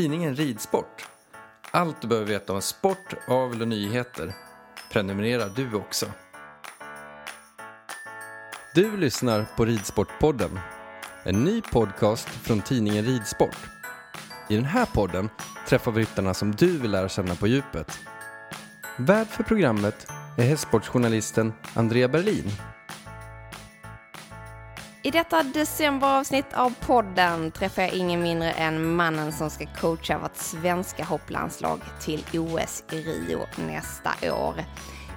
Tidningen Ridsport. Allt du behöver veta om sport, avel och nyheter. Prenumererar du också. Du lyssnar på Ridsportpodden. En ny podcast från tidningen Ridsport. I den här podden träffar vi ryttarna som du vill lära känna på djupet. Värd för programmet är hästsportsjournalisten Andrea Berlin. I detta decemberavsnitt av podden träffar jag ingen mindre än mannen som ska coacha vårt svenska hopplandslag till OS i Rio nästa år.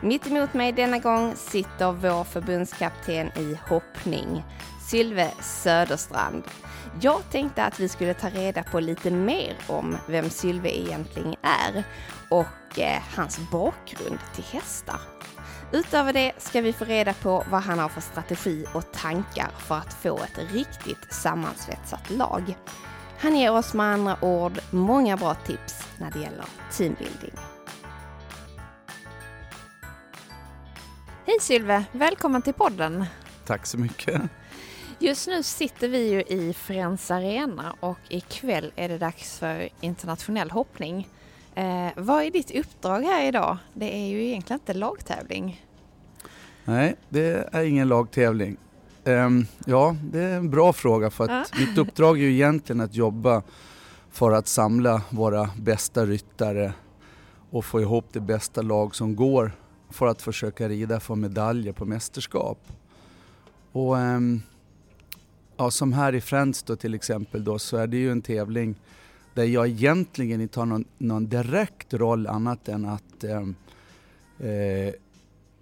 Mitt emot mig denna gång sitter vår förbundskapten i hoppning, Sylve Söderstrand. Jag tänkte att vi skulle ta reda på lite mer om vem Sylve egentligen är och eh, hans bakgrund till hästar. Utöver det ska vi få reda på vad han har för strategi och tankar för att få ett riktigt sammansvetsat lag. Han ger oss med andra ord många bra tips när det gäller teambuilding. Hej Sylve, välkommen till podden. Tack så mycket. Just nu sitter vi ju i Friends Arena och ikväll är det dags för internationell hoppning. Eh, vad är ditt uppdrag här idag? Det är ju egentligen inte lagtävling. Nej, det är ingen lagtävling. Um, ja, det är en bra fråga för att ja. mitt uppdrag är ju egentligen att jobba för att samla våra bästa ryttare och få ihop det bästa lag som går för att försöka rida för medaljer på mästerskap. Och um, ja, som här i Friends då till exempel då så är det ju en tävling där jag egentligen inte har någon, någon direkt roll annat än att eh, eh,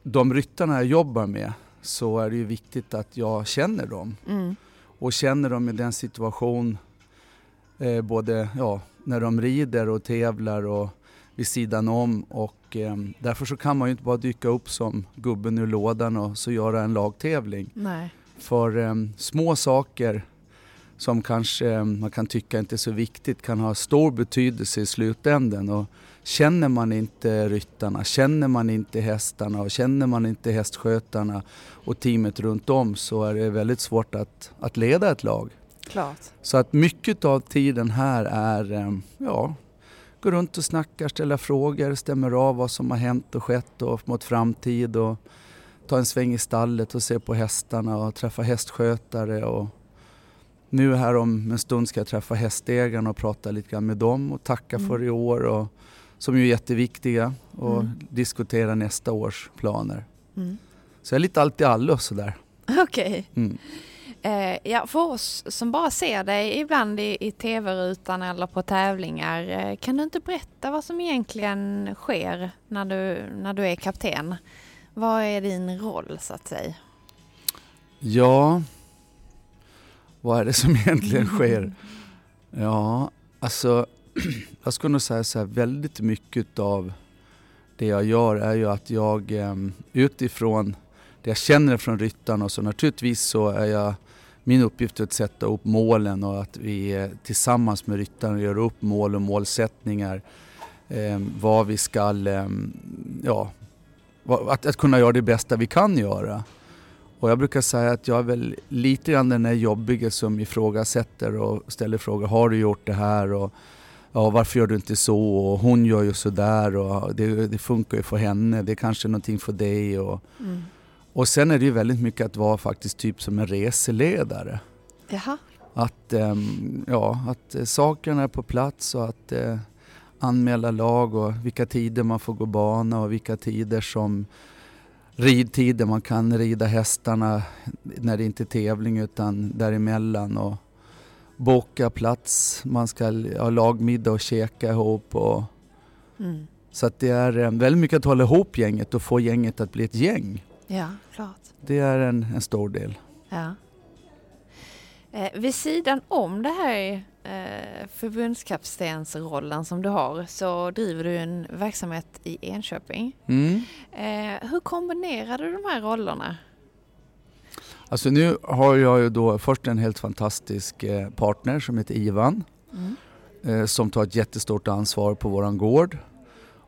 de ryttarna jag jobbar med så är det ju viktigt att jag känner dem. Mm. Och känner dem i den situation, eh, både ja, när de rider och tävlar och vid sidan om. Och eh, därför så kan man ju inte bara dyka upp som gubben ur lådan och så göra en lagtävling. Nej. För eh, små saker som kanske eh, man kan tycka inte är så viktigt kan ha stor betydelse i slutändan. Och känner man inte ryttarna, känner man inte hästarna och känner man inte hästskötarna och teamet runt om så är det väldigt svårt att, att leda ett lag. Klart. Så att mycket av tiden här är, eh, ja, gå runt och snacka, ställa frågor, stämmer av vad som har hänt och skett och mot framtid och ta en sväng i stallet och se på hästarna och träffa hästskötare och nu här om en stund ska jag träffa hästägarna och prata lite grann med dem och tacka mm. för i år och, som ju är jätteviktiga och mm. diskutera nästa års planer. Mm. Så jag är lite allt i allo sådär. Okej. Okay. Mm. Eh, ja, för oss som bara ser dig ibland i, i tv-rutan eller på tävlingar, eh, kan du inte berätta vad som egentligen sker när du, när du är kapten? Vad är din roll så att säga? Ja, vad är det som egentligen sker? Ja, alltså jag skulle nog säga så här, väldigt mycket av det jag gör är ju att jag eh, utifrån det jag känner från ryttarna och så naturligtvis så är jag min uppgift är att sätta upp målen och att vi eh, tillsammans med ryttarna gör upp mål och målsättningar. Eh, vad vi ska, eh, ja, att, att kunna göra det bästa vi kan göra. Och jag brukar säga att jag är väl lite grann den där jobbiga som ifrågasätter och ställer frågor. Har du gjort det här? Och, ja, varför gör du inte så? Och hon gör ju sådär och det, det funkar ju för henne. Det är kanske någonting för dig. Och, mm. och sen är det ju väldigt mycket att vara faktiskt typ som en reseledare. Jaha. Att, ähm, ja, att sakerna är på plats och att äh, anmäla lag och vilka tider man får gå bana och vilka tider som ridtid där man kan rida hästarna när det inte är tävling utan däremellan och boka plats. Man ska ha lagmiddag och käka ihop. Och mm. Så att det är eh, väldigt mycket att hålla ihop gänget och få gänget att bli ett gäng. Ja, klart. Det är en, en stor del. Ja. Eh, vid sidan om det här eh, förbundskaptensrollen som du har så driver du en verksamhet i Enköping. Mm. Eh, hur kombinerar du de här rollerna? Alltså nu har jag ju då först en helt fantastisk eh, partner som heter Ivan Mm. eh, som tar ett jättestort ansvar på våran gård.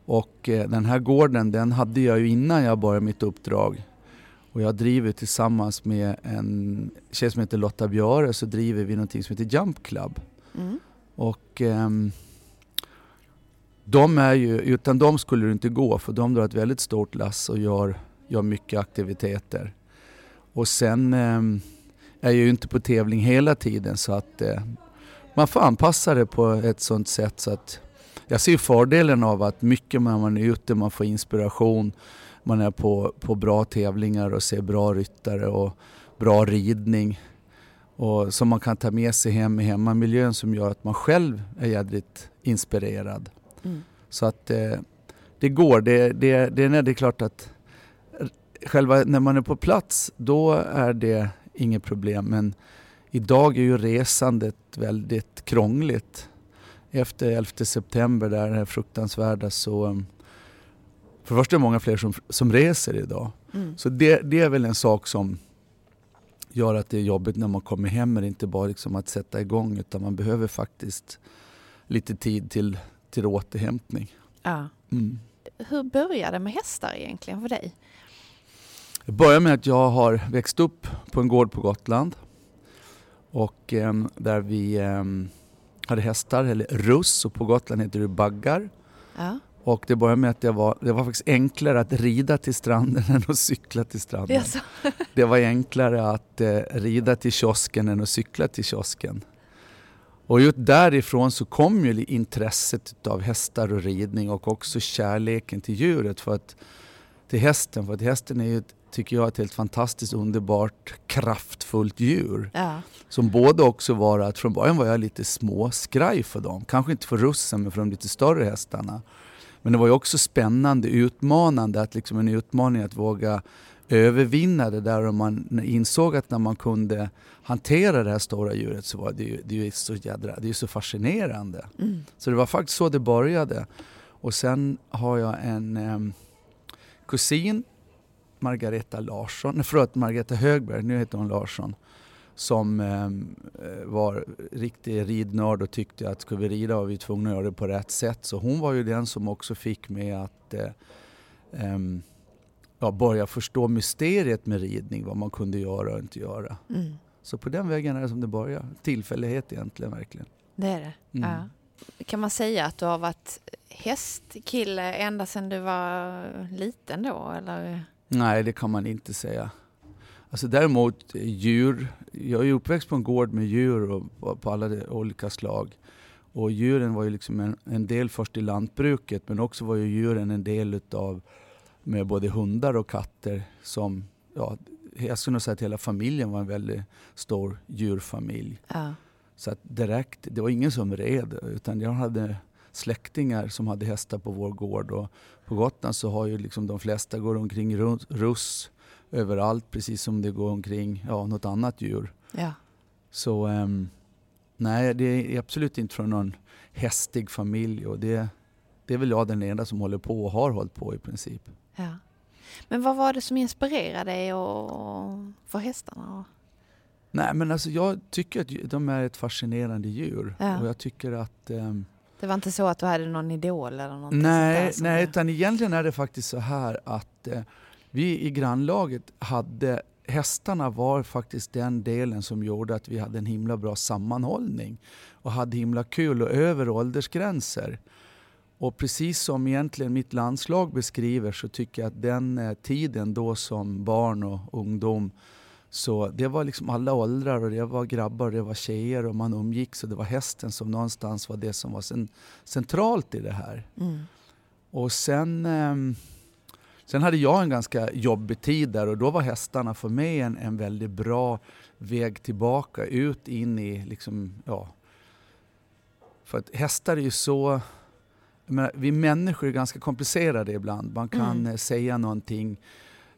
Och eh, den här gården den hade jag ju innan jag började mitt uppdrag. Och jag driver tillsammans med en tjej som heter Lotta Björe så driver vi någonting som heter Jump Club. Mm. Och ehm, de är ju, utan dem skulle det inte gå för de drar ett väldigt stort lass och gör, gör mycket aktiviteter. Och sen ehm, är jag ju inte på tävling hela tiden så att eh, man får anpassa det på ett sånt sätt så att jag ser fördelen av att mycket när man är ute, man får inspiration, man är på, på bra tävlingar och ser bra ryttare och bra ridning och som man kan ta med sig hem i hemmamiljön som gör att man själv är jädrigt inspirerad. Mm. Så att eh, det går. Det, det, det, är- det är klart att själva när man är på plats då är det inget problem men idag är ju resandet väldigt krångligt. Efter 11 september, där det fruktansvärda så för det första är det många fler som, som reser idag. Mm. Så det, det är väl en sak som gör att det är jobbigt när man kommer hem. Det är inte bara liksom att sätta igång utan man behöver faktiskt lite tid till, till återhämtning. Ja. Mm. Hur började det med hästar egentligen för dig? Det börjar med att jag har växt upp på en gård på Gotland. Och ehm, där vi ehm, hade hästar, eller russ, och på Gotland heter det baggar. Ja. Och det började med att det var, det var faktiskt enklare att rida till stranden än att cykla till stranden. Jaså? Det var enklare att eh, rida till kiosken än att cykla till kiosken. Och just därifrån så kom ju intresset av hästar och ridning och också kärleken till djuret. För att, till hästen, för att hästen är ju, tycker jag, ett helt fantastiskt underbart kraftfullt djur. Ja. Som både också var att från början var jag lite småskraj för dem. Kanske inte för russen men för de lite större hästarna. Men det var ju också spännande, utmanande, att liksom en utmaning att våga övervinna det där och man insåg att när man kunde hantera det här stora djuret så var det ju, det är ju så jädra, det är så fascinerande. Mm. Så det var faktiskt så det började. Och sen har jag en em, kusin, Margareta Larsson, nej förlåt Margareta Högberg, nu heter hon Larsson, som em, eh, var riktig ridnörd och tyckte att ska vi rida var vi tvungna att göra det på rätt sätt. Så hon var ju den som också fick mig att eh, em, ja, börja förstå mysteriet med ridning, vad man kunde göra och inte göra. Mm. Så på den vägen är det som det börjar. Tillfällighet egentligen verkligen. Det är det. Mm. Ja. Kan man säga att du har varit hästkille ända sedan du var liten då? Eller? Nej, det kan man inte säga. Alltså däremot eh, djur. Jag är uppväxt på en gård med djur och på- alla de olika slag. Och djuren var ju liksom en, en del först i lantbruket men också var ju djuren en del utav med både hundar och katter som, ja, jag skulle nog säga att hela familjen var en väldigt stor djurfamilj. Ja. Så att direkt, det var ingen som red utan jag hade släktingar som hade hästar på vår gård och på Gotland så har ju liksom de flesta går omkring ru- russ överallt precis som det går omkring ja, något annat djur. Ja. Så ehm, nej, det är absolut inte från någon hästig familj och det, det är väl jag den enda som håller på och har hållit på i princip. ja. Men vad var det som inspirerade dig och för hästarna? Nej men alltså jag tycker att de är ett fascinerande djur Ja. och jag tycker att ehm, Det var inte så att du hade någon idol eller någonting Nej, sånt där nej utan egentligen är det faktiskt så här att eh, vi i grannlaget hade Hästarna var faktiskt den delen som gjorde att vi hade en himla bra sammanhållning och hade himla kul och över åldersgränser. Och precis som egentligen mitt landslag beskriver så tycker jag att den eh, tiden då som barn och ungdom så det var liksom alla åldrar och det var grabbar och det var tjejer och man umgicks och det var hästen som någonstans var det som var cen- centralt i det här. Mm. Och sen, ehm, sen hade jag en ganska jobbig tid där och då var hästarna för mig en, en väldigt bra väg tillbaka ut in i liksom, ja. För att hästar är ju så, menar, vi människor är ganska komplicerade ibland. Man kan Mm. eh, säga någonting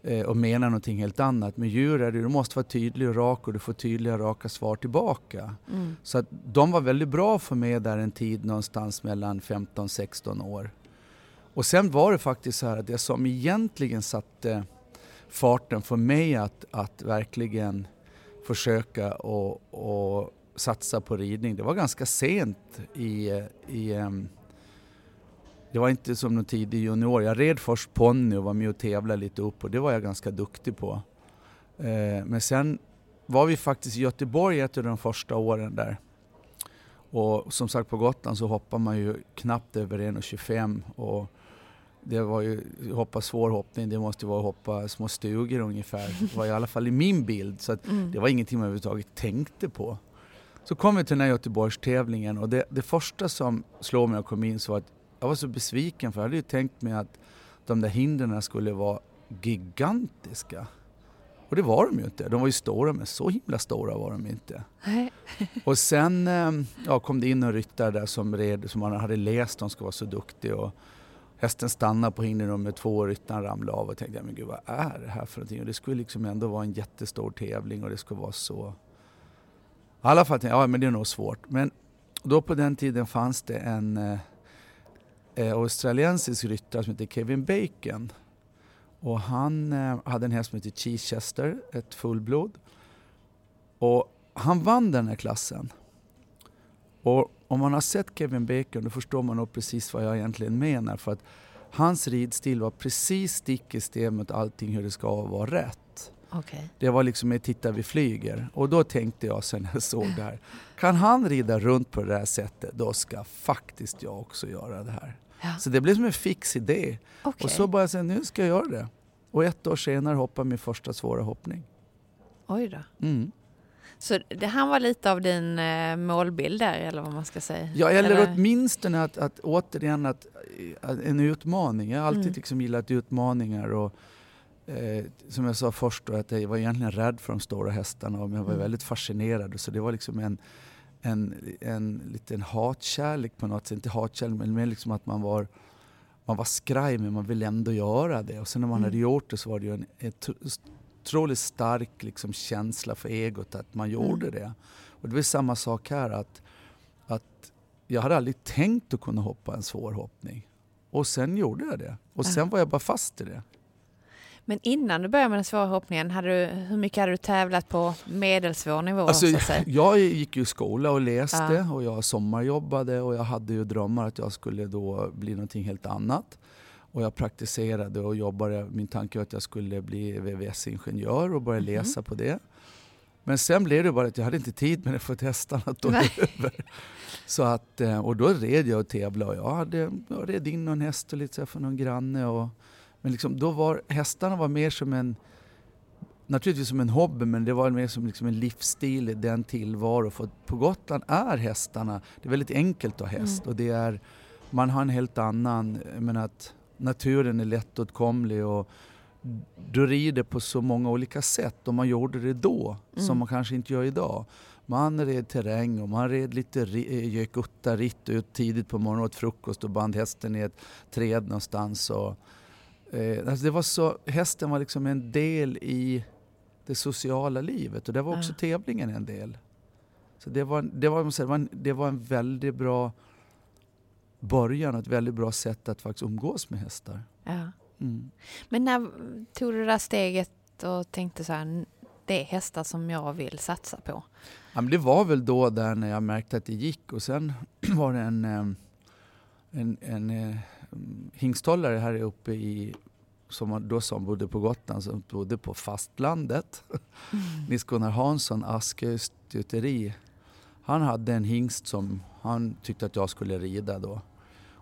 eh, och menar någonting helt annat. Med djur är det, du måste vara tydlig och rak och du får tydliga raka svar tillbaka. Mm. Så att de var väldigt bra för mig där en tid någonstans mellan 15-16 år. Och sen var det faktiskt så här att det som egentligen satte farten för mig att, att verkligen försöka och, och satsa på ridning, det var ganska sent i, i det var inte som någon tidig junior. Jag red först ponny och var med och tävlade lite upp och det var jag ganska duktig på. Eh, men sen var vi faktiskt i Göteborg ett av de första åren där. Och som sagt på Gotland så hoppar man ju knappt över 1,25 och det var ju, hoppa svår hoppning, det måste vara att hoppa små stugor ungefär. Det var i alla fall i min bild. Så Mm. det var ingenting man överhuvudtaget tänkte på. Så kom vi till den här Göteborgstävlingen och det, det första som slog mig när jag kom in så var att jag var så besviken för jag hade ju tänkt mig att de där hindren skulle vara gigantiska. Och det var de ju inte. De var ju stora men så himla stora var de inte. Nej. Och sen eh, ja, kom det in en ryttare där som red, som man hade läst om ska vara så duktig. Och hästen stannade på hinder nummer två och ryttaren ramlade av och tänkte men gud vad är det här för någonting? Och det skulle liksom ändå vara en jättestor tävling och det skulle vara så... I alla fall tänkte jag, ja men det är nog svårt. Men då på den tiden fanns det en eh, eh australiensisk ryttare som heter Kevin Bacon. Och han eh, hade en häst som hette Chichester, ett fullblod. Och han vann den här klassen. Och om man har sett Kevin Bacon då förstår man nog precis vad jag egentligen menar. För att hans ridstil var precis stick i stäv mot allting hur det ska vara rätt. Okej. Det var liksom ett titta vi flyger. Och då tänkte jag sen jag såg det här. Kan han rida runt på det här sättet då ska faktiskt jag också göra det här. Ja. Så det blev som en fix idé. Okej. Och så bara säga nu ska jag göra det. Och ett år senare hoppade min första svåra hoppning. Oj då. Mm. Så det, han var lite av din eh, målbild där eller vad man ska säga? Ja, eller, åtminstone att, att återigen att, att en utmaning. Jag har alltid Mm. liksom gillat utmaningar. Och, eh, som jag sa först, då, att jag var egentligen rädd för de stora hästarna men jag var Mm. väldigt fascinerad. Så det var liksom en, en, en liten hatkärlek på något sätt. Inte hatkärlek men mer liksom att man var, man var skraj men man ville ändå göra det. Och sen när man Mm. hade gjort det så var det ju en ett, otroligt stark liksom, känsla för egot att man gjorde Mm. det. Och det var samma sak här. att att jag hade aldrig tänkt att kunna hoppa en svår hoppning. Och sen gjorde jag det. Och sen var jag bara fast i det. Men innan du började med den svåra hoppningen, hade du, hur mycket hade du tävlat på medelsvår nivå? Alltså, jag gick ju i skola och läste Ja. och jag sommarjobbade och jag hade ju drömmar att jag skulle då bli någonting helt annat. Och jag praktiserade och jobbade. Min tanke var att jag skulle bli VVS-ingenjör och börja Mhm. läsa på det. Men sen blev det bara att jag hade inte tid med det för att hästarna tog över. Så att, eh, och då red jag och tävlade och jag, hade, jag red in någon häst och lite så för någon granne. Och, men liksom, då var hästarna var mer som en Naturligtvis som en hobby men det var mer som liksom en livsstil i den tillvaro. För på Gotland är hästarna, det är väldigt enkelt att ha häst Mm. och det är, man har en helt annan, men att naturen är lättåtkomlig och du rider på så många olika sätt och man gjorde det då Mm. som man kanske inte gör idag. Man red terräng och man red lite eh, gökutta-ritt ut tidigt på morgonen åt frukost och band hästen i ett träd någonstans. Och, eh, alltså det var så, hästen var liksom en del i det sociala livet och det var också Ja. tävlingen en del. Så det var, det, var, det, var en, det var en väldigt bra början och ett väldigt bra sätt att faktiskt umgås med hästar. Ja. Mm. Men när tog du det där steget och tänkte så här, det är hästar som jag vill satsa på? Ja, men det var väl då där när jag märkte att det gick och sen var det en, eh, en, en eh, hingsthållare här uppe i som då som bodde på Gotland, som bodde på fastlandet. Nils-Gunnar Hansson, Askö stuteri. Han hade en hingst som han tyckte att jag skulle rida då.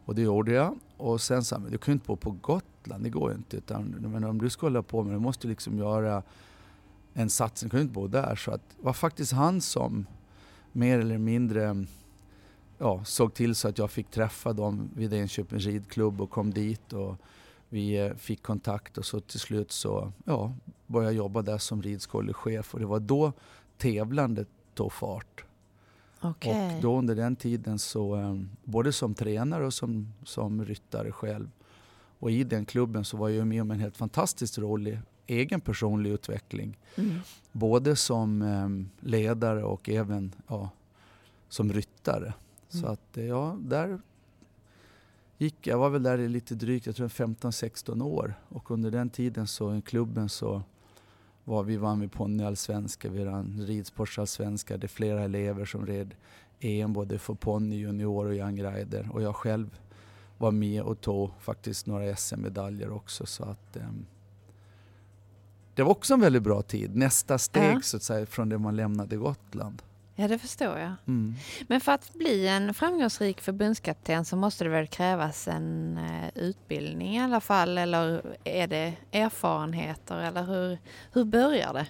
Och det gjorde jag. Och sen sa han, du kan ju inte bo på Gotland, det går ju inte. Utan, men om du ska hålla på med det, du måste liksom göra en satsning, du kan ju inte bo där. Så att, det var faktiskt han som mer eller mindre ja, såg till så att jag fick träffa dem vid Enköpings ridklubb och kom dit. Och vi eh, fick kontakt och så till slut så ja, började jag jobba där som ridskolechef och det var då tävlandet tog fart. Okej. Och då under den tiden så, eh, både som tränare och som, som ryttare själv. Och i den klubben så var jag med om en helt fantastiskt rolig egen personlig utveckling. Mm. Både som eh, ledare och även ja, som ryttare. Så Mm. att eh, ja, där gick jag. var väl där i lite drygt, jag tror 15-16 år. Och under den tiden så i klubben så var vi vann vi ponnyallsvenska, vi vann ridsportsallsvenska. Det är flera elever som red EM både för ponny, junior och young rider. Och jag själv var med och tog faktiskt några SM-medaljer också. Så att, ehm, det var också en väldigt bra tid. Nästa steg Ja. så att säga från det man lämnade Gotland. Ja, det förstår jag. Mm. Men för att bli en framgångsrik förbundskapten så måste det väl krävas en eh, utbildning i alla fall eller är det erfarenheter eller hur, hur börjar det?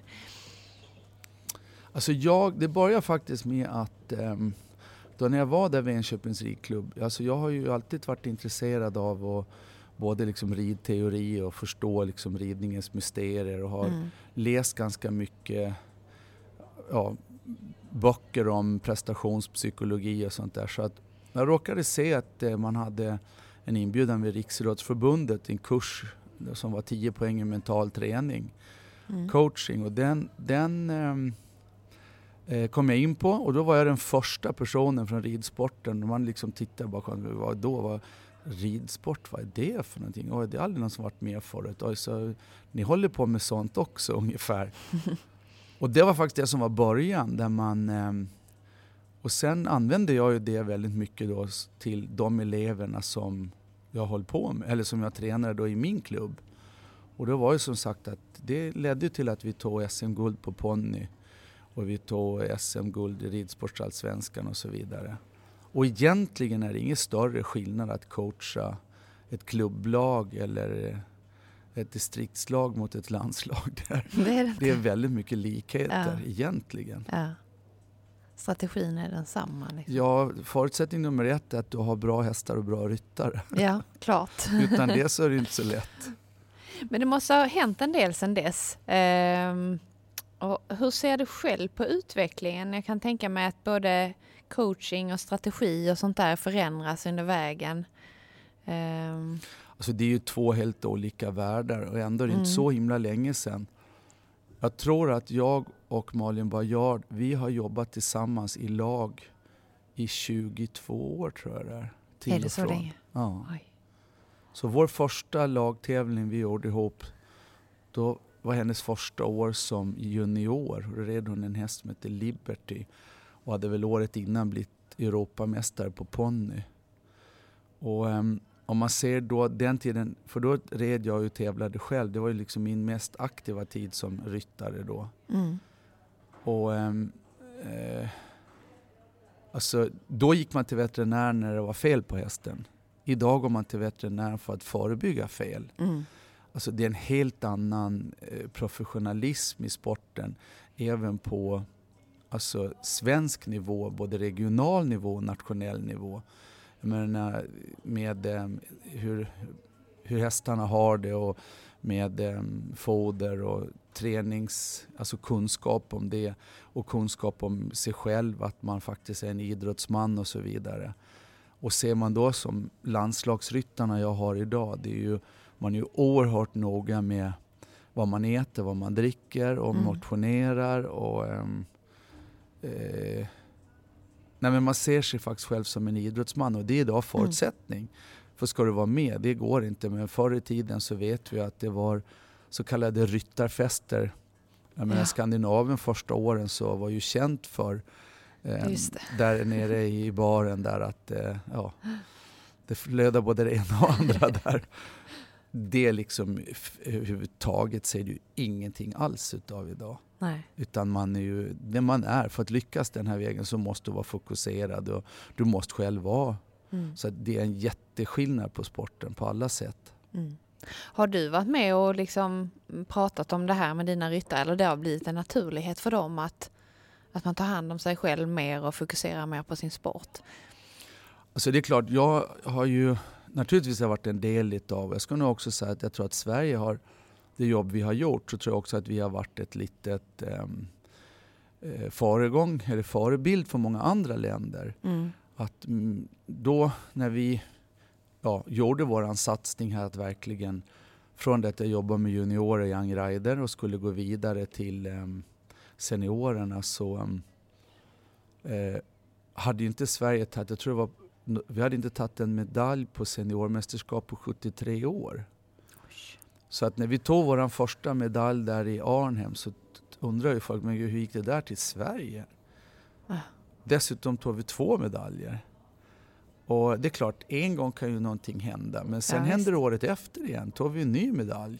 Alltså jag, det började faktiskt med att ehm, då när jag var där vid Enköpings ridklubb, alltså jag har ju alltid varit intresserad av att både liksom ridteori och förstå liksom ridningens mysterier och har Mm. läst ganska mycket ja, böcker om prestationspsykologi och sånt där. Så att jag råkade se att eh, man hade en inbjudan vid Riksidrottsförbundet, en kurs som var 10 poäng i mental träning Mm. coaching och den, den ehm, eh, kom jag in på och då var jag den första personen från ridsporten. Och Man liksom tittade bakom, vad då? Vad, ridsport, vad är det för någonting? Oj, det är aldrig någon som varit med förut. Oj, så, ni håller på med sånt också ungefär. och det var faktiskt det som var början där man ehm, och sen använde jag ju det väldigt mycket då till de eleverna som jag höll på med, eller som jag tränade då i min klubb. Och det var ju som sagt att det ledde till att vi tog SM-guld på ponny och vi tog SM-guld i ridsportsallsvenskan och så vidare. Och egentligen är det ingen större skillnad att coacha ett klubblag eller ett distriktslag mot ett landslag. Där. Det är det. Det är väldigt mycket likheter Ja. egentligen. Ja. Strategin är densamma. Liksom. Ja, förutsättning nummer ett är att du har bra hästar och bra ryttare. Ja, klart. Utan det så är det inte så lätt. Men det måste ha hänt en del sedan dess. Ehm, och hur ser du själv på utvecklingen? Jag kan tänka mig att både coaching och strategi och sånt där förändras under vägen. Ehm, Alltså det är ju två helt olika världar och ändå är det Mm. inte så himla länge sedan. Jag tror att jag och Malin Bajard, vi har jobbat tillsammans i lag i 22 år tror jag det är. Till är det så länge? Ja. Oj. Så vår första lagtävling vi gjorde ihop, då var hennes första år som junior. Då red hon en häst som hette Liberty och hade väl året innan blivit Europamästare på ponny. Och ehm, om man ser då den tiden, för då red jag och tävlade själv. Det var ju liksom min mest aktiva tid som ryttare då. Mm. Och, ehm, eh, alltså, då gick man till veterinär när det var fel på hästen. Idag går man till veterinär för att förebygga fel. Mm. Alltså, det är en helt annan eh, professionalism i sporten. Även på alltså, svensk nivå, både regional nivå och nationell nivå. Jag menar, med eh, hur, hur hästarna har det och med eh, foder och tränings, alltså kunskap om det och kunskap om sig själv, att man faktiskt är en idrottsman och så vidare. Och ser man då som landslagsryttarna jag har idag, det är ju, man är ju oerhört noga med vad man äter, vad man dricker och Mm. motionerar och ehm, eh, nej men man ser sig faktiskt själv som en idrottsman och det är idag förutsättning. För ska du vara med, det går inte. Men förr i tiden så vet vi att det var så kallade ryttarfester. Jag menar Ja. Skandinavien första åren så var ju känt för eh, där nere i baren där att eh, ja, det flödar både det ena och andra där. Det liksom överhuvudtaget ser du ingenting alls utav idag. Nej. Utan man är ju det man är. För att lyckas den här vägen så måste du vara fokuserad och du måste själv vara. Mm. Så det är en jätteskillnad på sporten på alla sätt. Mm. Har du varit med och liksom pratat om det här med dina ryttare eller det har blivit en naturlighet för dem att, att man tar hand om sig själv mer och fokuserar mer på sin sport? Alltså det är klart, jag har ju naturligtvis har varit en del utav, jag ska nog också säga att jag tror att Sverige har, det jobb vi har gjort, så tror jag också att vi har varit ett litet ehm, eh, föregång, eller förebild för många andra länder. Mm. Att mm, då när vi ja, gjorde våran satsning här att verkligen från det att jag jobbade med juniorer Young Rider och skulle gå vidare till um, seniorerna så um, eh, hade inte Sverige tagit, jag tror det var, vi hade inte tagit en medalj på seniormästerskap på 73 år. Så att när vi tog vår första medalj där i Arnhem så undrar ju folk, men hur gick det där till Sverige? Ah. Dessutom tog vi två medaljer. Och det är klart, en gång kan ju någonting hända, men sen ja, händer det året efter igen, tog vi en ny medalj.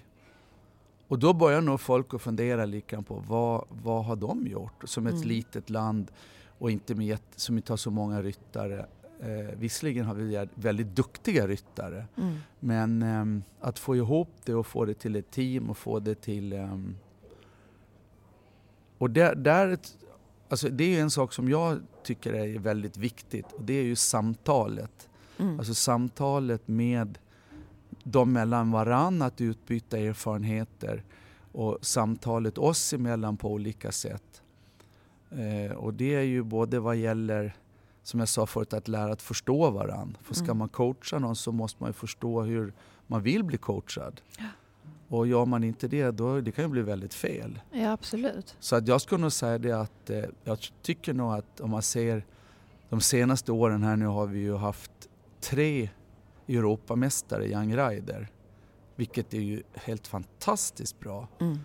Och då börjar nog folk att fundera lika på vad, vad har de gjort som ett mm. litet land och inte med, som inte har så många ryttare. Eh, visserligen har vi väldigt duktiga ryttare, mm. men eh, att få ihop det och få det till ett team och få det till... Eh, och där, där Alltså det är en sak som jag tycker är väldigt viktigt och det är ju samtalet. Mm. Alltså samtalet med de mellan varann att utbyta erfarenheter och samtalet oss emellan på olika sätt. Eh, och det är ju både vad gäller, som jag sa förut, att lära att förstå varann. För ska mm. man coacha någon så måste man ju förstå hur man vill bli coachad. Ja. Och gör man inte det, då det kan ju bli väldigt fel. Ja, absolut. Så att jag skulle nog säga det att eh, jag tycker nog att om man ser de senaste åren här nu har vi ju haft tre Europamästare i Young Rider. Vilket är ju helt fantastiskt bra. Mm.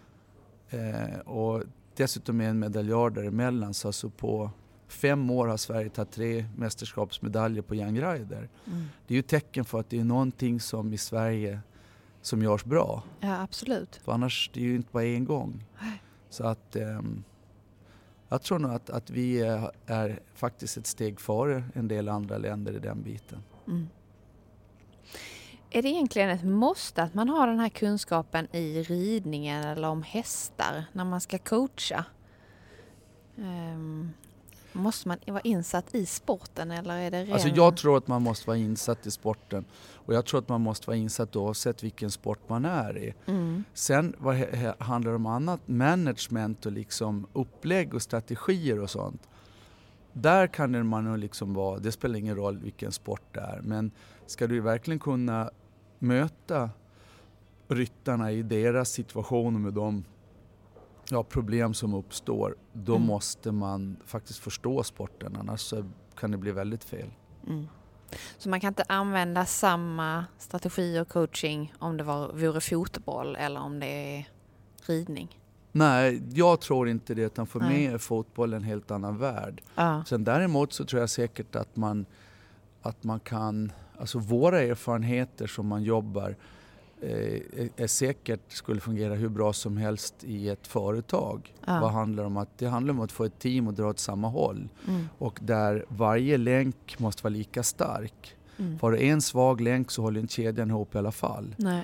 Eh, och dessutom är en medaljör däremellan så alltså på fem år har Sverige tagit tre mästerskapsmedaljer på Young Rider. Mm. Det är ju tecken för att det är någonting som i Sverige som görs bra. Ja, absolut. För annars, det är ju inte bara en gång. Så att um, jag tror nog att, att vi är, är, faktiskt ett steg före en del andra länder i den biten. Mm. Är det egentligen ett måste att man har den här kunskapen i ridningen eller om hästar när man ska coacha? Um, Måste man vara insatt i sporten eller är det ren... Alltså jag tror att man måste vara insatt i sporten och jag tror att man måste vara insatt oavsett vilken sport man är i. Mm. Sen vad handlar det om annat, management och liksom upplägg och strategier och sånt. Där kan man nog liksom vara, det spelar ingen roll vilken sport det är, men ska du verkligen kunna möta ryttarna i deras situation med de ja, problem som uppstår, då mm. måste man faktiskt förstå sporten annars kan det bli väldigt fel. Mm. Så man kan inte använda samma strategi och coaching om det var, vore fotboll eller om det är ridning? Nej, jag tror inte det. Utan för Nej. mig är fotboll en helt annan värld. Ja. Sen däremot så tror jag säkert att man, att man kan, alltså våra erfarenheter som man jobbar är säkert skulle fungera hur bra som helst i ett företag. Ja. Vad handlar om att, det handlar om att få ett team att dra åt samma håll mm. och där varje länk måste vara lika stark. Mm. Har du en svag länk så håller inte kedjan ihop i alla fall. Nej.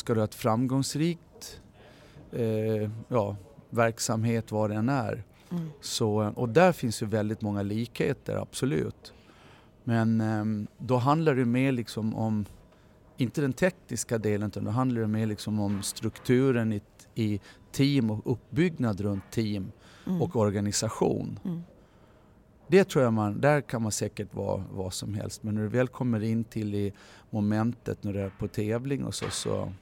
Ska du ha ett framgångsrikt eh, ja, verksamhet vad den är. Mm. Så, och där finns ju väldigt många likheter, absolut. Men eh, då handlar det mer liksom om, inte den tekniska delen, utan då handlar det mer liksom om strukturen i, i team och uppbyggnad runt team mm. och organisation. Mm. Det tror jag man, där kan man säkert vara vad som helst. Men när du väl kommer in till i momentet när du är på tävling och så, så,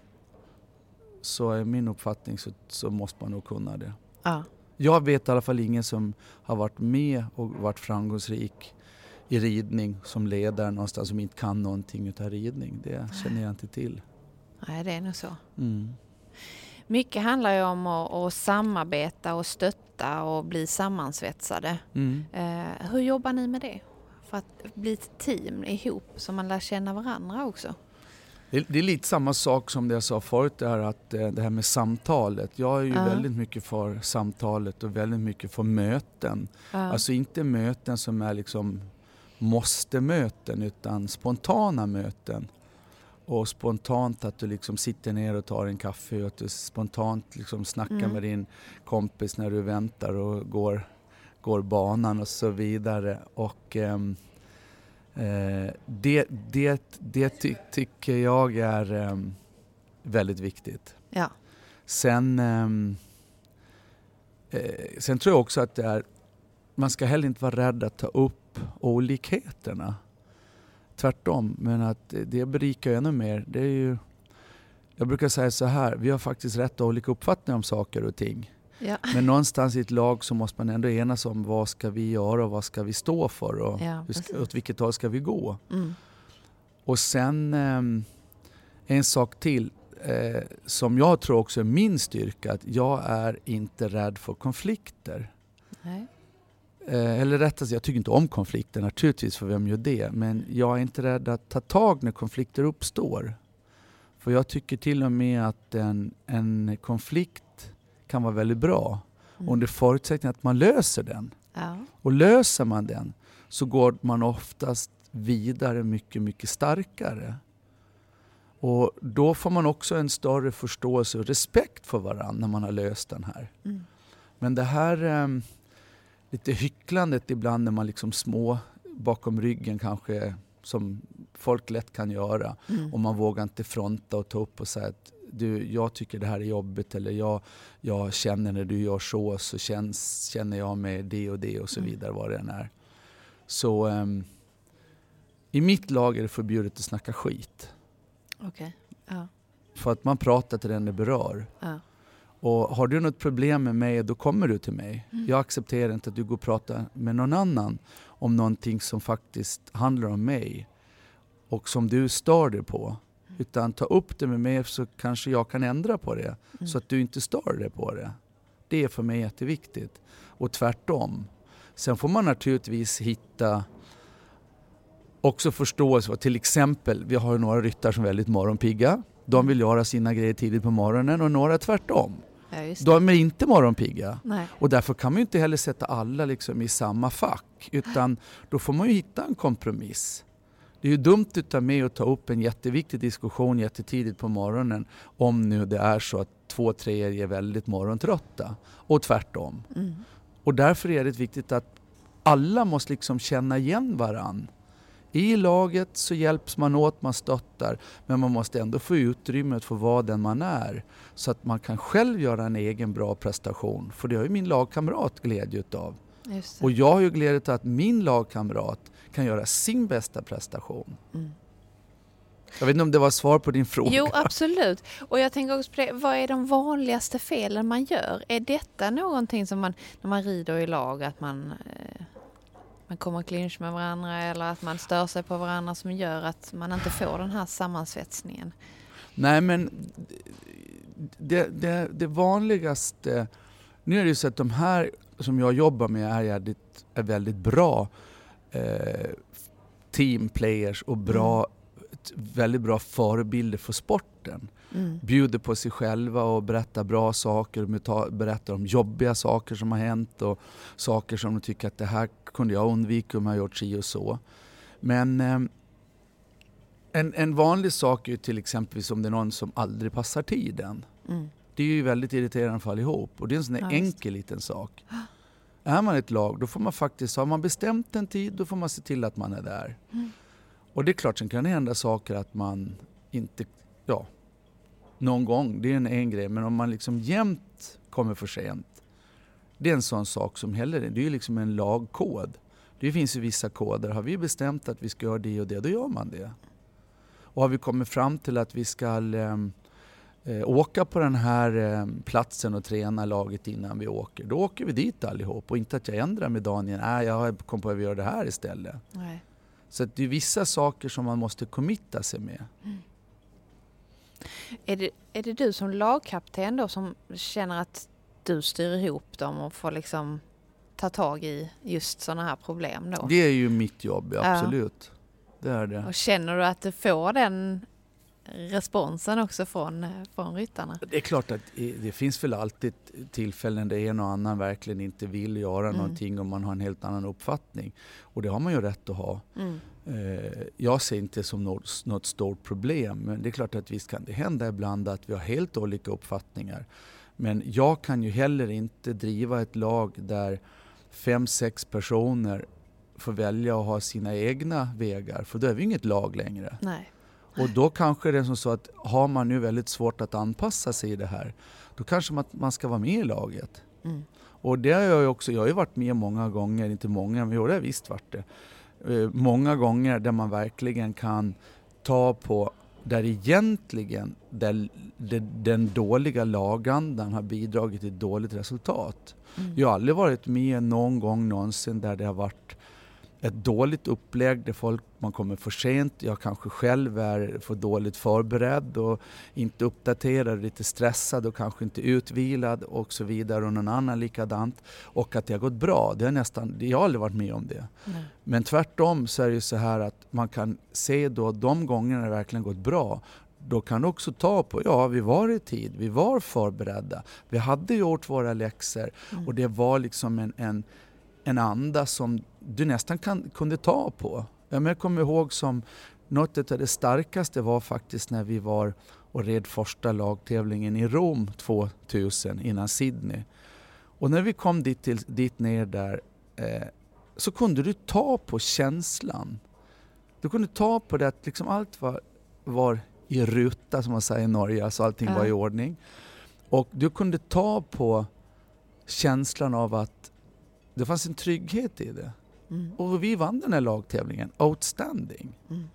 så är min uppfattning så, så måste man nog kunna det. Ja. Jag vet i alla fall ingen som har varit med och varit framgångsrik i ridning som ledare någonstans som inte kan någonting utav ridning. Det känner jag inte till. Nej, det är nog så. Mm. Mycket handlar ju om att, att samarbeta och stötta och bli sammansvetsade. Mm. Eh, hur jobbar ni med det? För att bli ett team ihop så man lär känna varandra också. Det, det är lite samma sak som det jag sa förut, det här, att, eh, det här med samtalet. Jag är ju Ja. väldigt mycket för samtalet och väldigt mycket för möten. Ja. Alltså inte möten som är liksom måste-möten utan spontana möten. Och spontant att du liksom sitter ner och tar en kaffe och att du spontant liksom snackar Mm. med din kompis när du väntar och går, går banan och så vidare. Och eh, det, det, det ty, tycker jag är ehm, väldigt viktigt. ja. Sen, ehm, eh, sen tror jag också att det är, man ska heller inte vara rädd att ta upp olikheterna. Tvärtom, men att det berikar ännu mer. Det är ju, jag brukar säga så här, vi har faktiskt rätt olika uppfattningar om saker och ting. Ja. Men någonstans i ett lag så måste man ändå enas om vad ska vi göra och vad ska vi stå för och Ja, hur åt vilket håll ska vi gå. Mm. Och sen ehm, en sak till eh, som jag tror också är min styrka, att jag är inte rädd för konflikter. Nej. Eh, eller rättare sagt, jag tycker inte om konflikter naturligtvis, för vem gör det? Men jag är inte rädd att ta tag när konflikter uppstår. För jag tycker till och med att en, en konflikt kan vara väldigt bra Mm. under förutsättning att man löser den. Ja. Och löser man den så går man oftast vidare mycket, mycket starkare. Och då får man också en större förståelse och respekt för varandra när man har löst den här. Mm. Men det här eh, lite hycklandet ibland när man liksom små bakom ryggen kanske som folk lätt kan göra Mm. och man vågar inte fronta och ta upp och säga att du, jag tycker det här är jobbigt eller jag, jag känner när du gör så så känns, känner jag med det och det och så Mm. vidare vad det än är. Så ehm, i mitt lag är det förbjudet att snacka skit. Okej. Ja. För att man pratar till den det berör. Ja. Och har du något problem med mig, då kommer du till mig. Mm. Jag accepterar inte att du går och pratar med någon annan om någonting som faktiskt handlar om mig och som du stör dig på. Utan ta upp det med mig så kanske jag kan ändra på det Mm. så att du inte stör dig på det. Det är för mig jätteviktigt. Och tvärtom. Sen får man naturligtvis hitta också förståelse för till exempel, vi har ju några ryttare som är väldigt morgonpigga. De vill göra sina grejer tidigt på morgonen och några tvärtom. ja. De är inte morgonpigga. Nej. Och därför kan man ju inte heller sätta alla liksom i samma fack. Utan då får man ju hitta en kompromiss. Det är ju dumt utav mig att ta upp en jätteviktig diskussion jättetidigt på morgonen om nu det är så att två, tre är väldigt morgontrötta. Och tvärtom. Mm. Och därför är det viktigt att alla måste liksom känna igen varann. I laget så hjälps man åt, man stöttar, men man måste ändå få utrymme att få vara den man är. Så att man kan själv göra en egen bra prestation. För det har ju min lagkamrat glädje utav. Och jag har ju glädje att min lagkamrat kan göra sin bästa prestation. Mm. Jag vet inte om det var svar på din fråga. Jo, absolut. Och jag tänker också på det, vad är de vanligaste felen man gör? Är detta någonting som man, när man rider i lag, att man, eh, man kommer clinch med varandra eller att man stör sig på varandra som gör att man inte får den här sammansvetsningen? Nej men det, det, det vanligaste, nu är det ju så att de här som jag jobbar med är, väldigt, är väldigt bra eh, teamplayers och bra, t- väldigt bra förebilder för sporten. Mm. Bjuder på sig själva och berättar bra saker, berättar om jobbiga saker som har hänt och saker som de tycker att det här kunde jag undvika om jag gjort si och så. Men eh, en, en vanlig sak är ju till exempel om det är någon som aldrig passar tiden. Mm. Det är ju väldigt irriterande för allihop och det är en sån där Ja, enkel liten sak. Är man ett lag, då får man faktiskt, har man bestämt en tid, då får man se till att man är där. Mm. Och det är klart, sen kan det hända saker att man inte, ja, någon gång, det är en, en grej, men om man liksom jämt kommer för sent, det är en sån sak som heller, det är ju liksom en lagkod. Det finns ju vissa koder, har vi bestämt att vi ska göra det och det, då gör man det. Och har vi kommit fram till att vi ska ehm, eh, åka på den här eh, platsen och träna laget innan vi åker. Då åker vi dit allihop och inte att jag ändrar mig dagen innan. Nej, jag kom på att vi gör det här istället. Nej. Så det är vissa saker som man måste committa sig med. Är, det, är det du som lagkapten då som känner att du styr ihop dem och får liksom ta tag i just sådana här problem då? Det är ju mitt jobb, ja, Ja. absolut. Det är det. Och känner du att du får den responsen också från, från ryttarna? Det är klart att det finns väl alltid tillfällen där en och annan verkligen inte vill göra Mm. någonting och man har en helt annan uppfattning. Och det har man ju rätt att ha. Mm. Eh, Jag ser inte det som något, något stort problem men det är klart att visst kan det hända ibland att vi har helt olika uppfattningar. Men jag kan ju heller inte driva ett lag där fem, sex personer får välja att ha sina egna vägar för då är vi inget lag längre. Nej. Och då kanske det är som så att har man nu väldigt svårt att anpassa sig i det här, då kanske man, man ska vara med i laget. Mm. Och det har jag ju också, jag har ju varit med många gånger, inte många, men jo, det har visst varit det. Eh, många gånger där man verkligen kan ta på, där egentligen där, där den dåliga lagandan har bidragit till dåligt resultat. Mm. Jag har aldrig varit med någon gång någonsin där det har varit ett dåligt upplägg där folk, man kommer för sent, jag kanske själv är för dåligt förberedd och inte uppdaterad, lite stressad och kanske inte utvilad och så vidare och någon annan likadant. Och att det har gått bra, det har nästan, jag har aldrig varit med om det. Nej. Men tvärtom så är det ju så här att man kan se då de gångerna det verkligen gått bra då kan du också ta på, ja vi var i tid, vi var förberedda, vi hade gjort våra läxor Mm. och det var liksom en, en, en anda som du nästan kan, kunde ta på. Jag kommer ihåg som något av det starkaste var faktiskt när vi var och red första lagtävlingen i Rom 2000 innan Sydney. Och när vi kom dit, till, dit ner där eh, så kunde du ta på känslan. Du kunde ta på det att liksom allt var, var i ruta som man säger i Norge, alltså allting Ja. var i ordning. Och du kunde ta på känslan av att det fanns en trygghet i det. Mm. Och vi vann den här lagtävlingen, outstanding. Mm.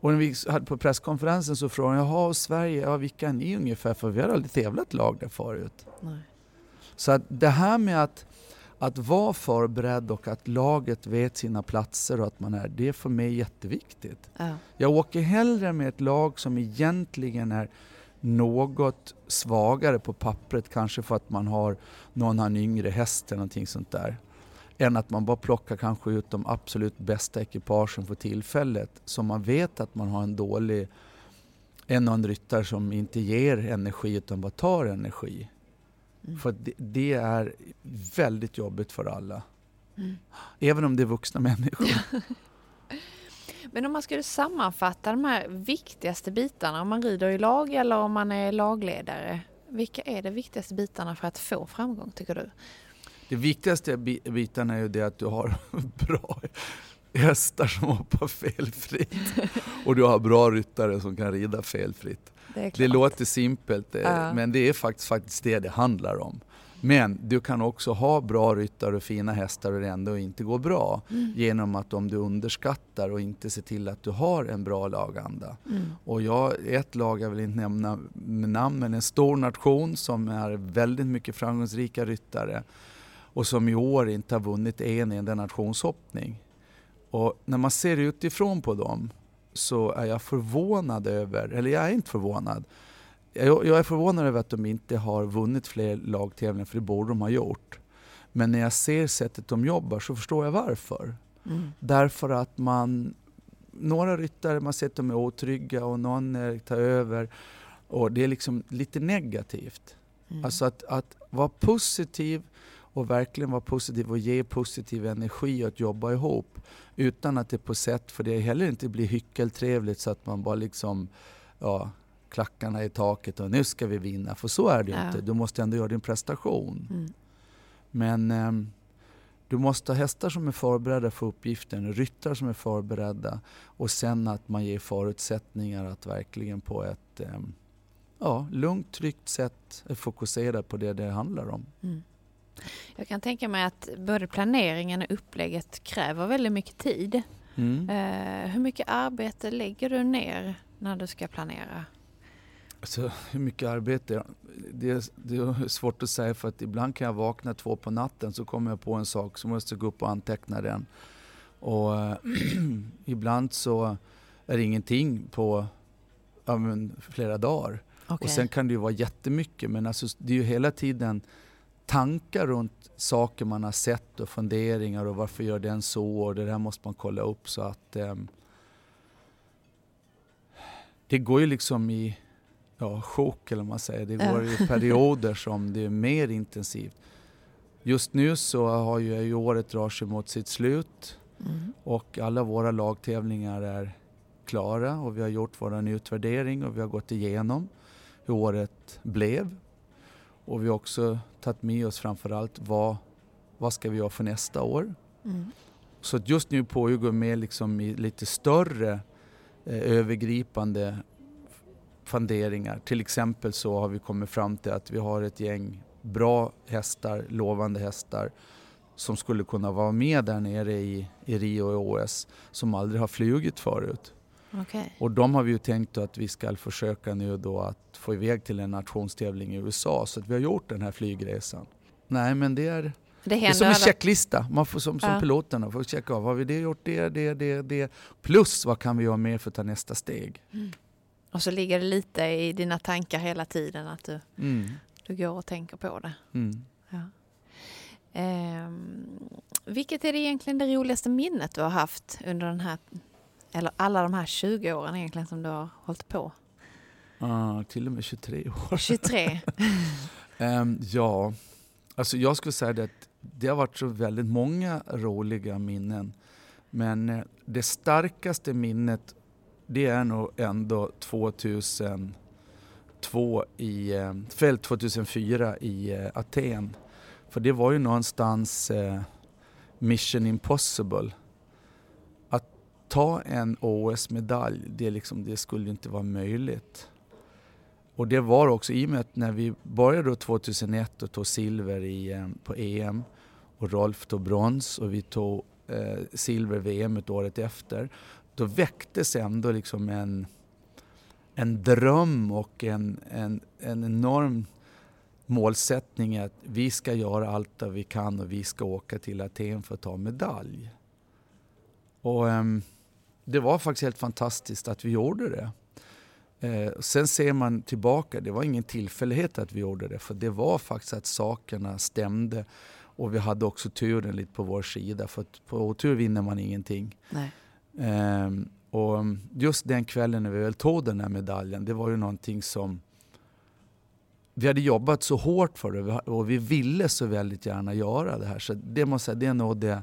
Och när vi hade på presskonferensen så frågade jag, jaha, Sverige, ja, vilka är ni ungefär? För vi har aldrig tävlat lag där förut. Nej. Så att det här med att, att vara förberedd och att laget vet sina platser och att man är, det är för mig jätteviktigt. Ja. Jag åker hellre med ett lag som egentligen är något svagare på pappret, kanske för att man har någon har en yngre häst eller någonting sånt där. Än att man bara plockar kanske ut de absolut bästa ekipagen för tillfället. Så man vet att man har en dålig, en och en ryttare som inte ger energi utan bara tar energi. Mm. För det, det är väldigt jobbigt för alla. Mm. Även om det är vuxna människor. Men om man skulle sammanfatta de här viktigaste bitarna, om man rider i lag eller om man är lagledare. Vilka är de viktigaste bitarna för att få framgång tycker du? Det viktigaste bi- bitarna är ju det att du har bra hästar som hoppar felfritt. Och du har bra ryttare som kan rida felfritt. Det, Det låter simpelt eh, Ja. men det är faktiskt, faktiskt det det handlar om. Men du kan också ha bra ryttare och fina hästar och det ändå inte går bra. Mm. Genom att om du underskattar och inte ser till att du har en bra laganda. Mm. Och jag, ett lag, jag vill inte nämna med namn, men en stor nation som är väldigt mycket framgångsrika ryttare och som i år inte har vunnit en enda nationshoppning. Och när man ser utifrån på dem så är jag förvånad över, eller jag är inte förvånad, jag, jag är förvånad över att de inte har vunnit fler lagtävlingar, för det borde de ha gjort. Men när jag ser sättet de jobbar så förstår jag varför. Mm. Därför att man, några ryttare, man ser att de är otrygga och någon tar över. Och det är liksom lite negativt. Mm. Alltså att, att vara positiv och verkligen vara positiv och ge positiv energi att jobba ihop. Utan att det på sätt, för det heller inte blir hyckeltrevligt så att man bara liksom, ja, klackarna i taket och nu ska vi vinna. För så är det ju Ja. inte. Du måste ändå göra din prestation. Mm. Men ehm, du måste ha hästar som är förberedda för uppgiften, ryttare som är förberedda och sen att man ger förutsättningar att verkligen på ett ehm, ja, lugnt, tryggt sätt fokusera på det det handlar om. Mm. Jag kan tänka mig att både planeringen och upplägget kräver väldigt mycket tid. Mm. Eh, hur mycket arbete lägger du ner när du ska planera? Alltså, hur mycket arbete? Det är, det är svårt att säga för att ibland kan jag vakna två på natten så kommer jag på en sak så måste jag gå upp och anteckna den. Och ibland så är det ingenting på ja, men, flera dagar. Okay. Och sen kan det ju vara jättemycket men alltså, det är ju hela tiden tankar runt saker man har sett och funderingar och varför gör den så och det där måste man kolla upp så att eh, det går ju liksom i ja, chock eller vad man säger. Det går i perioder som det är mer intensivt. Just nu så har ju året drar sig mot sitt slut mm. och alla våra lagtävlingar är klara och vi har gjort vår utvärdering och vi har gått igenom hur året blev. Och vi har också tagit med oss framförallt vad, vad ska vi göra för nästa år. Mm. Så just nu pågår med liksom i lite större eh, övergripande funderingar. Till exempel så har vi kommit fram till att vi har ett gäng bra hästar, lovande hästar som skulle kunna vara med där nere i, i Rio och OS som aldrig har flugit förut. Okay. Och de har vi ju tänkt att vi ska försöka nu då att få iväg till en nationstävling i USA så att vi har gjort den här flygresan. Nej men det är, det, det är som en checklista. Man får, som, som ja. piloterna får checka av. Har vi det gjort det, det, det, det. Plus vad kan vi göra mer för att ta nästa steg. Mm. Och så ligger det lite i dina tankar hela tiden att du, mm. du går och tänker på det. Mm. Ja. Um, vilket är det egentligen det roligaste minnet du har haft under den här, eller alla de här 20 åren egentligen som du har hållit på? Uh, till och med 23 år. 23? um, ja, alltså jag skulle säga det att det har varit så väldigt många roliga minnen. Men eh, det starkaste minnet det är nog ändå 2002 i, eh, fält 2004 i eh, Aten. För det var ju någonstans eh, mission impossible. Att ta en OS-medalj, det, liksom, det skulle inte vara möjligt. Och det var också i och med att när vi började 2001 och tog silver i, eh, på EM och Rolf tog brons och vi tog eh, silver VM ett året efter då väcktes ändå liksom en, en dröm och en, en, en enorm målsättning att vi ska göra allt vi kan och vi ska åka till Aten för att ta medalj. Och um, det var faktiskt helt fantastiskt att vi gjorde det. Eh, sen ser man tillbaka, det var ingen tillfällighet att vi gjorde det för det var faktiskt att sakerna stämde och vi hade också turen lite på vår sida för på otur vinner man ingenting. Um, och just den kvällen när vi väl tog den här medaljen, det var ju någonting som vi hade jobbat så hårt för det och vi ville så väldigt gärna göra det här. Så det måste säga, det är nog det.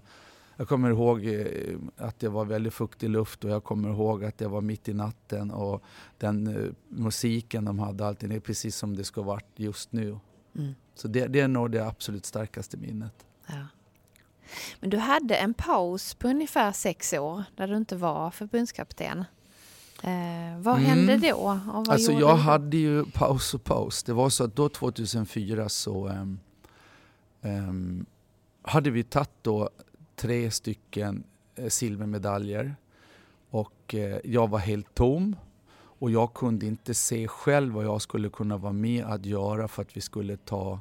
Jag kommer ihåg eh, att det var väldigt fuktig luft och jag kommer ihåg att det var mitt i natten och den uh, musiken de hade, allting, det är precis som det ska varit just nu. Mm. Så det, det, är nog det absolut starkaste minnet. Ja. Men du hade en paus på ungefär sex år där du inte var förbundskapten. Eh, vad mm. hände då? Och alltså jag hade ju paus och paus. Det var så att då 2004 så um, um, hade vi tagit då tre stycken eh, silvermedaljer och eh, jag var helt tom och jag kunde inte se själv vad jag skulle kunna vara med att göra för att vi skulle ta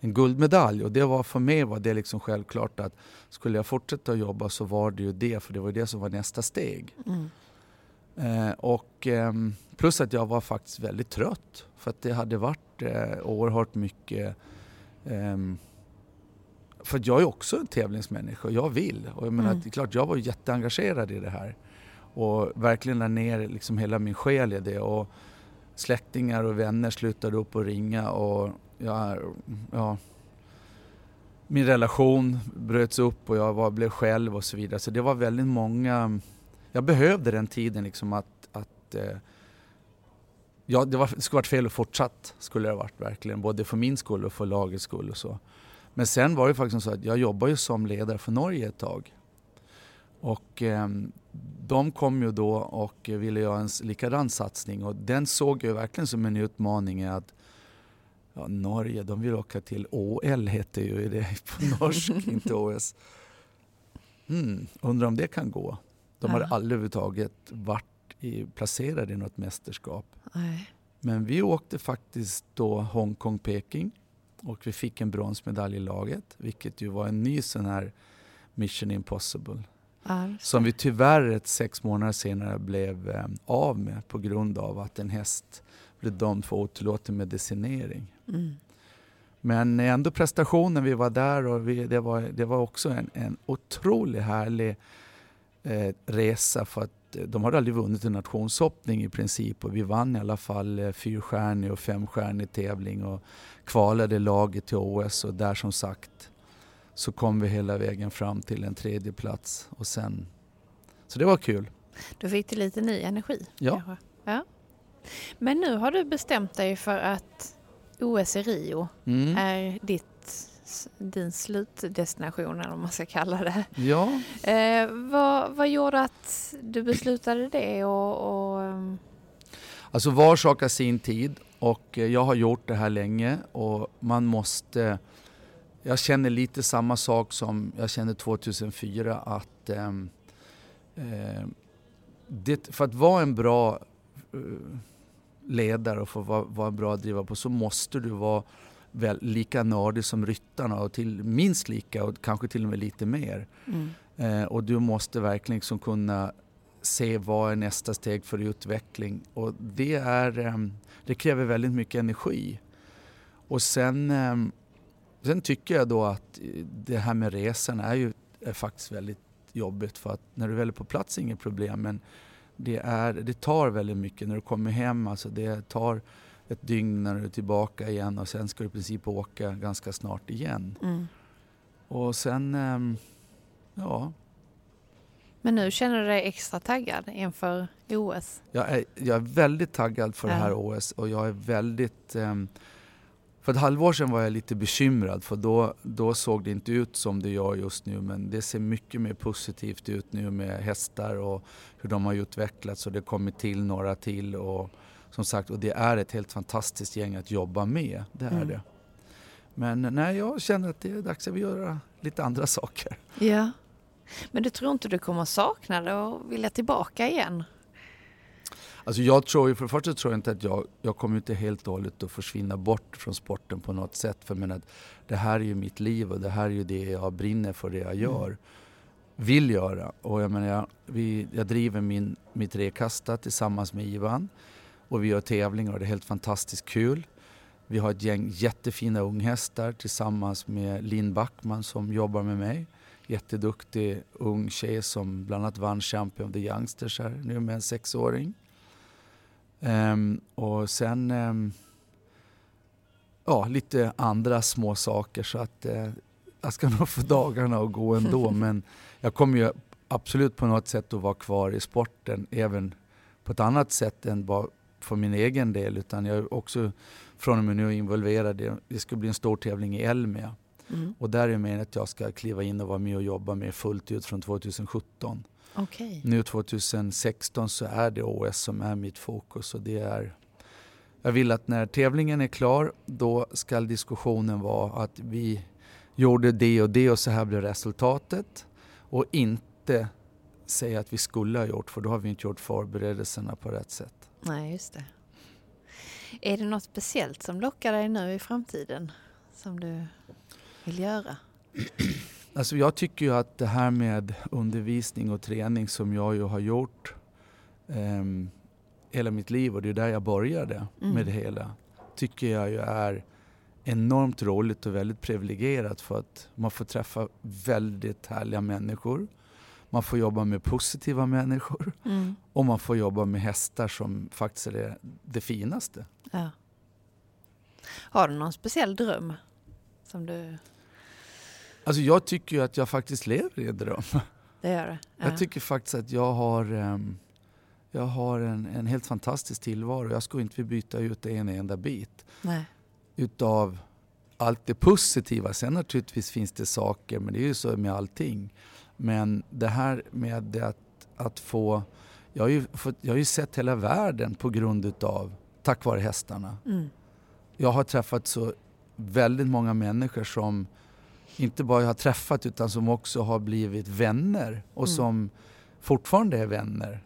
en guldmedalj. Och det var för mig var det liksom självklart att skulle jag fortsätta jobba så var det ju det, för det var det som var nästa steg. Mm. Eh, och eh, plus att jag var faktiskt väldigt trött för att det hade varit eh, oerhört mycket ehm, för jag är också en tävlingsmänniska och jag vill. Och jag menar, mm. det är klart, jag var jätteengagerad i det här. Och verkligen la ner liksom hela min själ i det. Och släktingar och vänner slutade upp och ringa och jag, ja, min relation bröts upp och jag var, blev själv och så vidare. Så det var väldigt många... Jag behövde den tiden liksom att... att eh, ja, det, var, det skulle varit fel att fortsatt, skulle det ha varit verkligen. Både för min skull och för lagets skull och så. Men sen var det faktiskt så att jag jobbade ju som ledare för Norge ett tag. Och eh, de kom ju då och ville göra en likadan satsning och den såg jag verkligen som en utmaning att ja, Norge, de vill åka till OL heter ju det på norsk, inte OS. Mm, undrar om det kan gå. De har aldrig överhuvudtaget varit i, placerade i något mästerskap. Nej. Men vi åkte faktiskt då Hongkong-Peking och vi fick en bronsmedalj i laget, vilket ju var en ny sån här Mission Impossible. Just Som vi tyvärr ett sex månader senare blev eh, av med på grund av att en häst blev dömd för otillåten medicinering. Mm. Men ändå prestationen, vi var där och vi, det, var, det var också en, en otroligt härlig eh, resa för att eh, de hade aldrig vunnit en nationshoppning i princip och vi vann i alla fall eh, fyrstjärnig och femstjärnig tävling och kvalade laget till OS och där som sagt så kom vi hela vägen fram till en tredje plats och sen så det var kul. Då fick du lite ny energi. Ja. ja. Men nu har du bestämt dig för att OS i Rio Mm. är ditt, din slutdestination eller vad man ska kalla det. Ja, Eh, vad, vad gjorde att du beslutade det och, och ehm, Alltså var sak har sin tid och eh, jag har gjort det här länge och man måste... Jag känner lite samma sak som jag kände 2004 att eh, det, för att vara en bra eh, ledare och för att vara, vara bra att driva på så måste du vara väl, lika nördig som ryttarna och till, minst lika och kanske till och med lite mer. mm. Eh, och du måste verkligen liksom kunna se vad är nästa steg för utveckling. Och det, är, ehm, det kräver väldigt mycket energi. Och sen, ehm, sen tycker jag då att eh, det här med resan är ju är faktiskt väldigt jobbigt för att när du väl är på plats är inget problem men det, är, det tar väldigt mycket när du kommer hem. Alltså det tar ett dygn när du är tillbaka igen och sen ska du i princip åka ganska snart igen. Mm. Och sen, ehm, ja, Men nu känner du dig extra taggad inför OS? Jag är, jag är väldigt taggad för det här Ja. OS och jag är väldigt... ehm, för ett halvår sedan var jag lite bekymrad för då, då såg det inte ut som det gör just nu men det ser mycket mer positivt ut nu med hästar och hur de har utvecklats och det kommer till några till och som sagt och det är ett helt fantastiskt gäng att jobba med, det är Mm. det. Men nej, jag känner att det är dags att vi göra lite andra saker. Ja. Men du tror inte du kommer sakna det och vilja tillbaka igen? Alltså jag tror ju, för det första tror jag inte att jag, jag kommer inte helt och hållet att försvinna bort från sporten på något sätt. För menar, att det här är ju mitt liv och det här är ju det jag brinner för, det jag gör. Vill göra. Och jag menar, jag, vi, jag driver min, mitt rekasta tillsammans med Ivan. Och vi gör tävlingar och det är helt fantastiskt kul. Vi har ett gäng jättefina unghästar tillsammans med Linn Backman som jobbar med mig. Jätteduktig ung tjej som bland annat vann Champion of the Youngsters här nu med en sexåring. Ehm, och sen ehm, ja, lite andra små saker så att eh, jag ska nog få dagarna att gå ändå men jag kommer ju absolut på något sätt att vara kvar i sporten även på ett annat sätt än bara för min egen del utan jag är också från och med nu involverad i, det ska bli en stor tävling i Elmia Mm. och där är meningen att jag ska kliva in och vara med och jobba med fullt ut från 2017. Okej. Nu 2016 så är det OS som är mitt fokus och det är jag vill att när tävlingen är klar då ska diskussionen vara att vi gjorde det och det och så här blev resultatet och inte säga att vi skulle ha gjort för då har vi inte gjort förberedelserna på rätt sätt. Nej, just det. Är det något speciellt som lockar dig nu i framtiden? Som du vill göra? Alltså jag tycker ju att det här med undervisning och träning som jag ju har gjort ehm, hela mitt liv och det är där jag började Mm. med det hela. Tycker jag ju är enormt roligt och väldigt privilegierat för att man får träffa väldigt härliga människor. Man får jobba med positiva människor Mm. och man får jobba med hästar som faktiskt är det, det finaste. Ja. Har du någon speciell dröm? Som du... Alltså jag tycker ju att jag faktiskt lever i en dröm. Det gör du? Ja. Jag tycker faktiskt att jag har, ehm, jag har en, en helt fantastisk tillvaro. Jag skulle inte vilja byta ut en enda bit Nej. utav allt det positiva. Sen naturligtvis finns det saker, men det är ju så med allting. Men det här med att, att få... Jag har, ju fått, jag har ju sett hela världen på grund utav, tack vare hästarna. Mm. Jag har träffat så väldigt många människor som inte bara jag har träffat utan som också har blivit vänner och Mm. som fortfarande är vänner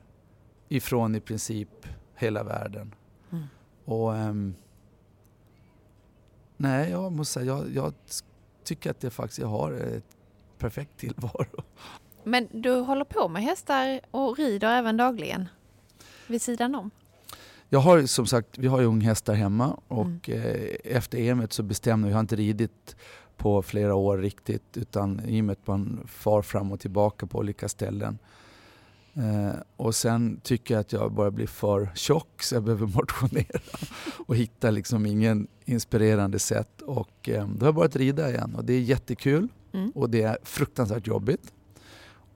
ifrån i princip hela världen. Mm. Och ehm, nej, jag måste säga, jag, jag tycker att det faktiskt, jag har ett perfekt tillvaro. Men du håller på med hästar och rider även dagligen? Vid sidan om? Jag har som sagt, vi har ju unghästar hemma och eh, efter EMet så bestämde vi, jag har inte ridit på flera år riktigt utan i och med att man far fram och tillbaka på olika ställen. Eh, och sen tycker jag att jag börjar bli för tjock så jag behöver motionera och hitta liksom ingen inspirerande sätt. Och eh, då har jag börjat rida igen och det är jättekul Mm. och det är fruktansvärt jobbigt.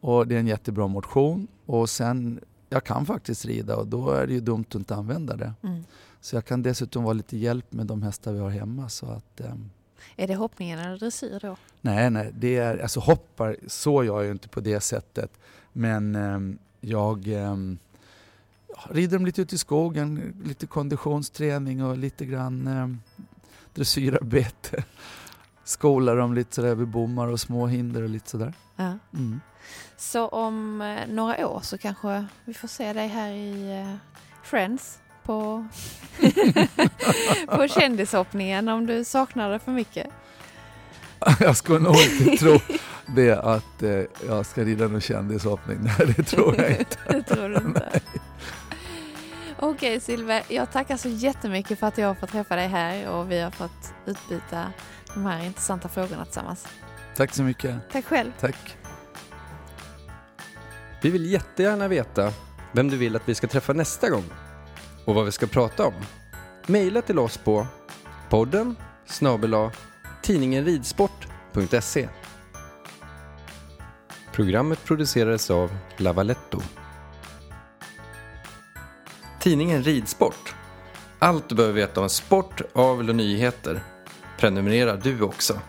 Och det är en jättebra motion och sen, jag kan faktiskt rida och då är det ju dumt att inte använda det. Mm. Så jag kan dessutom vara lite hjälp med de hästar vi har hemma. Så att, ehm, Är det hoppningen eller dressyr då? nej, nej, det är, alltså hoppar så jag ju inte på det sättet. Men ehm, jag ja, rider dem lite ut i skogen, lite konditionsträning och lite grann um, dressyrarbete. Skolar dem lite sådär vid bommar och små hinder och lite sådär. Ja. Mm. Så om eh, några år så kanske vi får se dig här i eh, Friends på, på kändishoppningen om du saknar det för mycket. Jag skulle nog inte tro det att eh, jag ska rida någon kändishoppning. Nej, det tror jag inte. Det tror du inte. Okej Silver, jag tackar så jättemycket för att jag har fått träffa dig här och vi har fått utbyta de här intressanta frågorna tillsammans. Tack så mycket. Tack själv. Tack. Vi vill jättegärna veta vem du vill att vi ska träffa nästa gång och vad vi ska prata om. Maila till oss på podden snabel-a tidningenridsport.se Programmet producerades av Lavaletto. Tidningen Ridsport. Allt du behöver veta om sport, avel och nyheter prenumererar du också.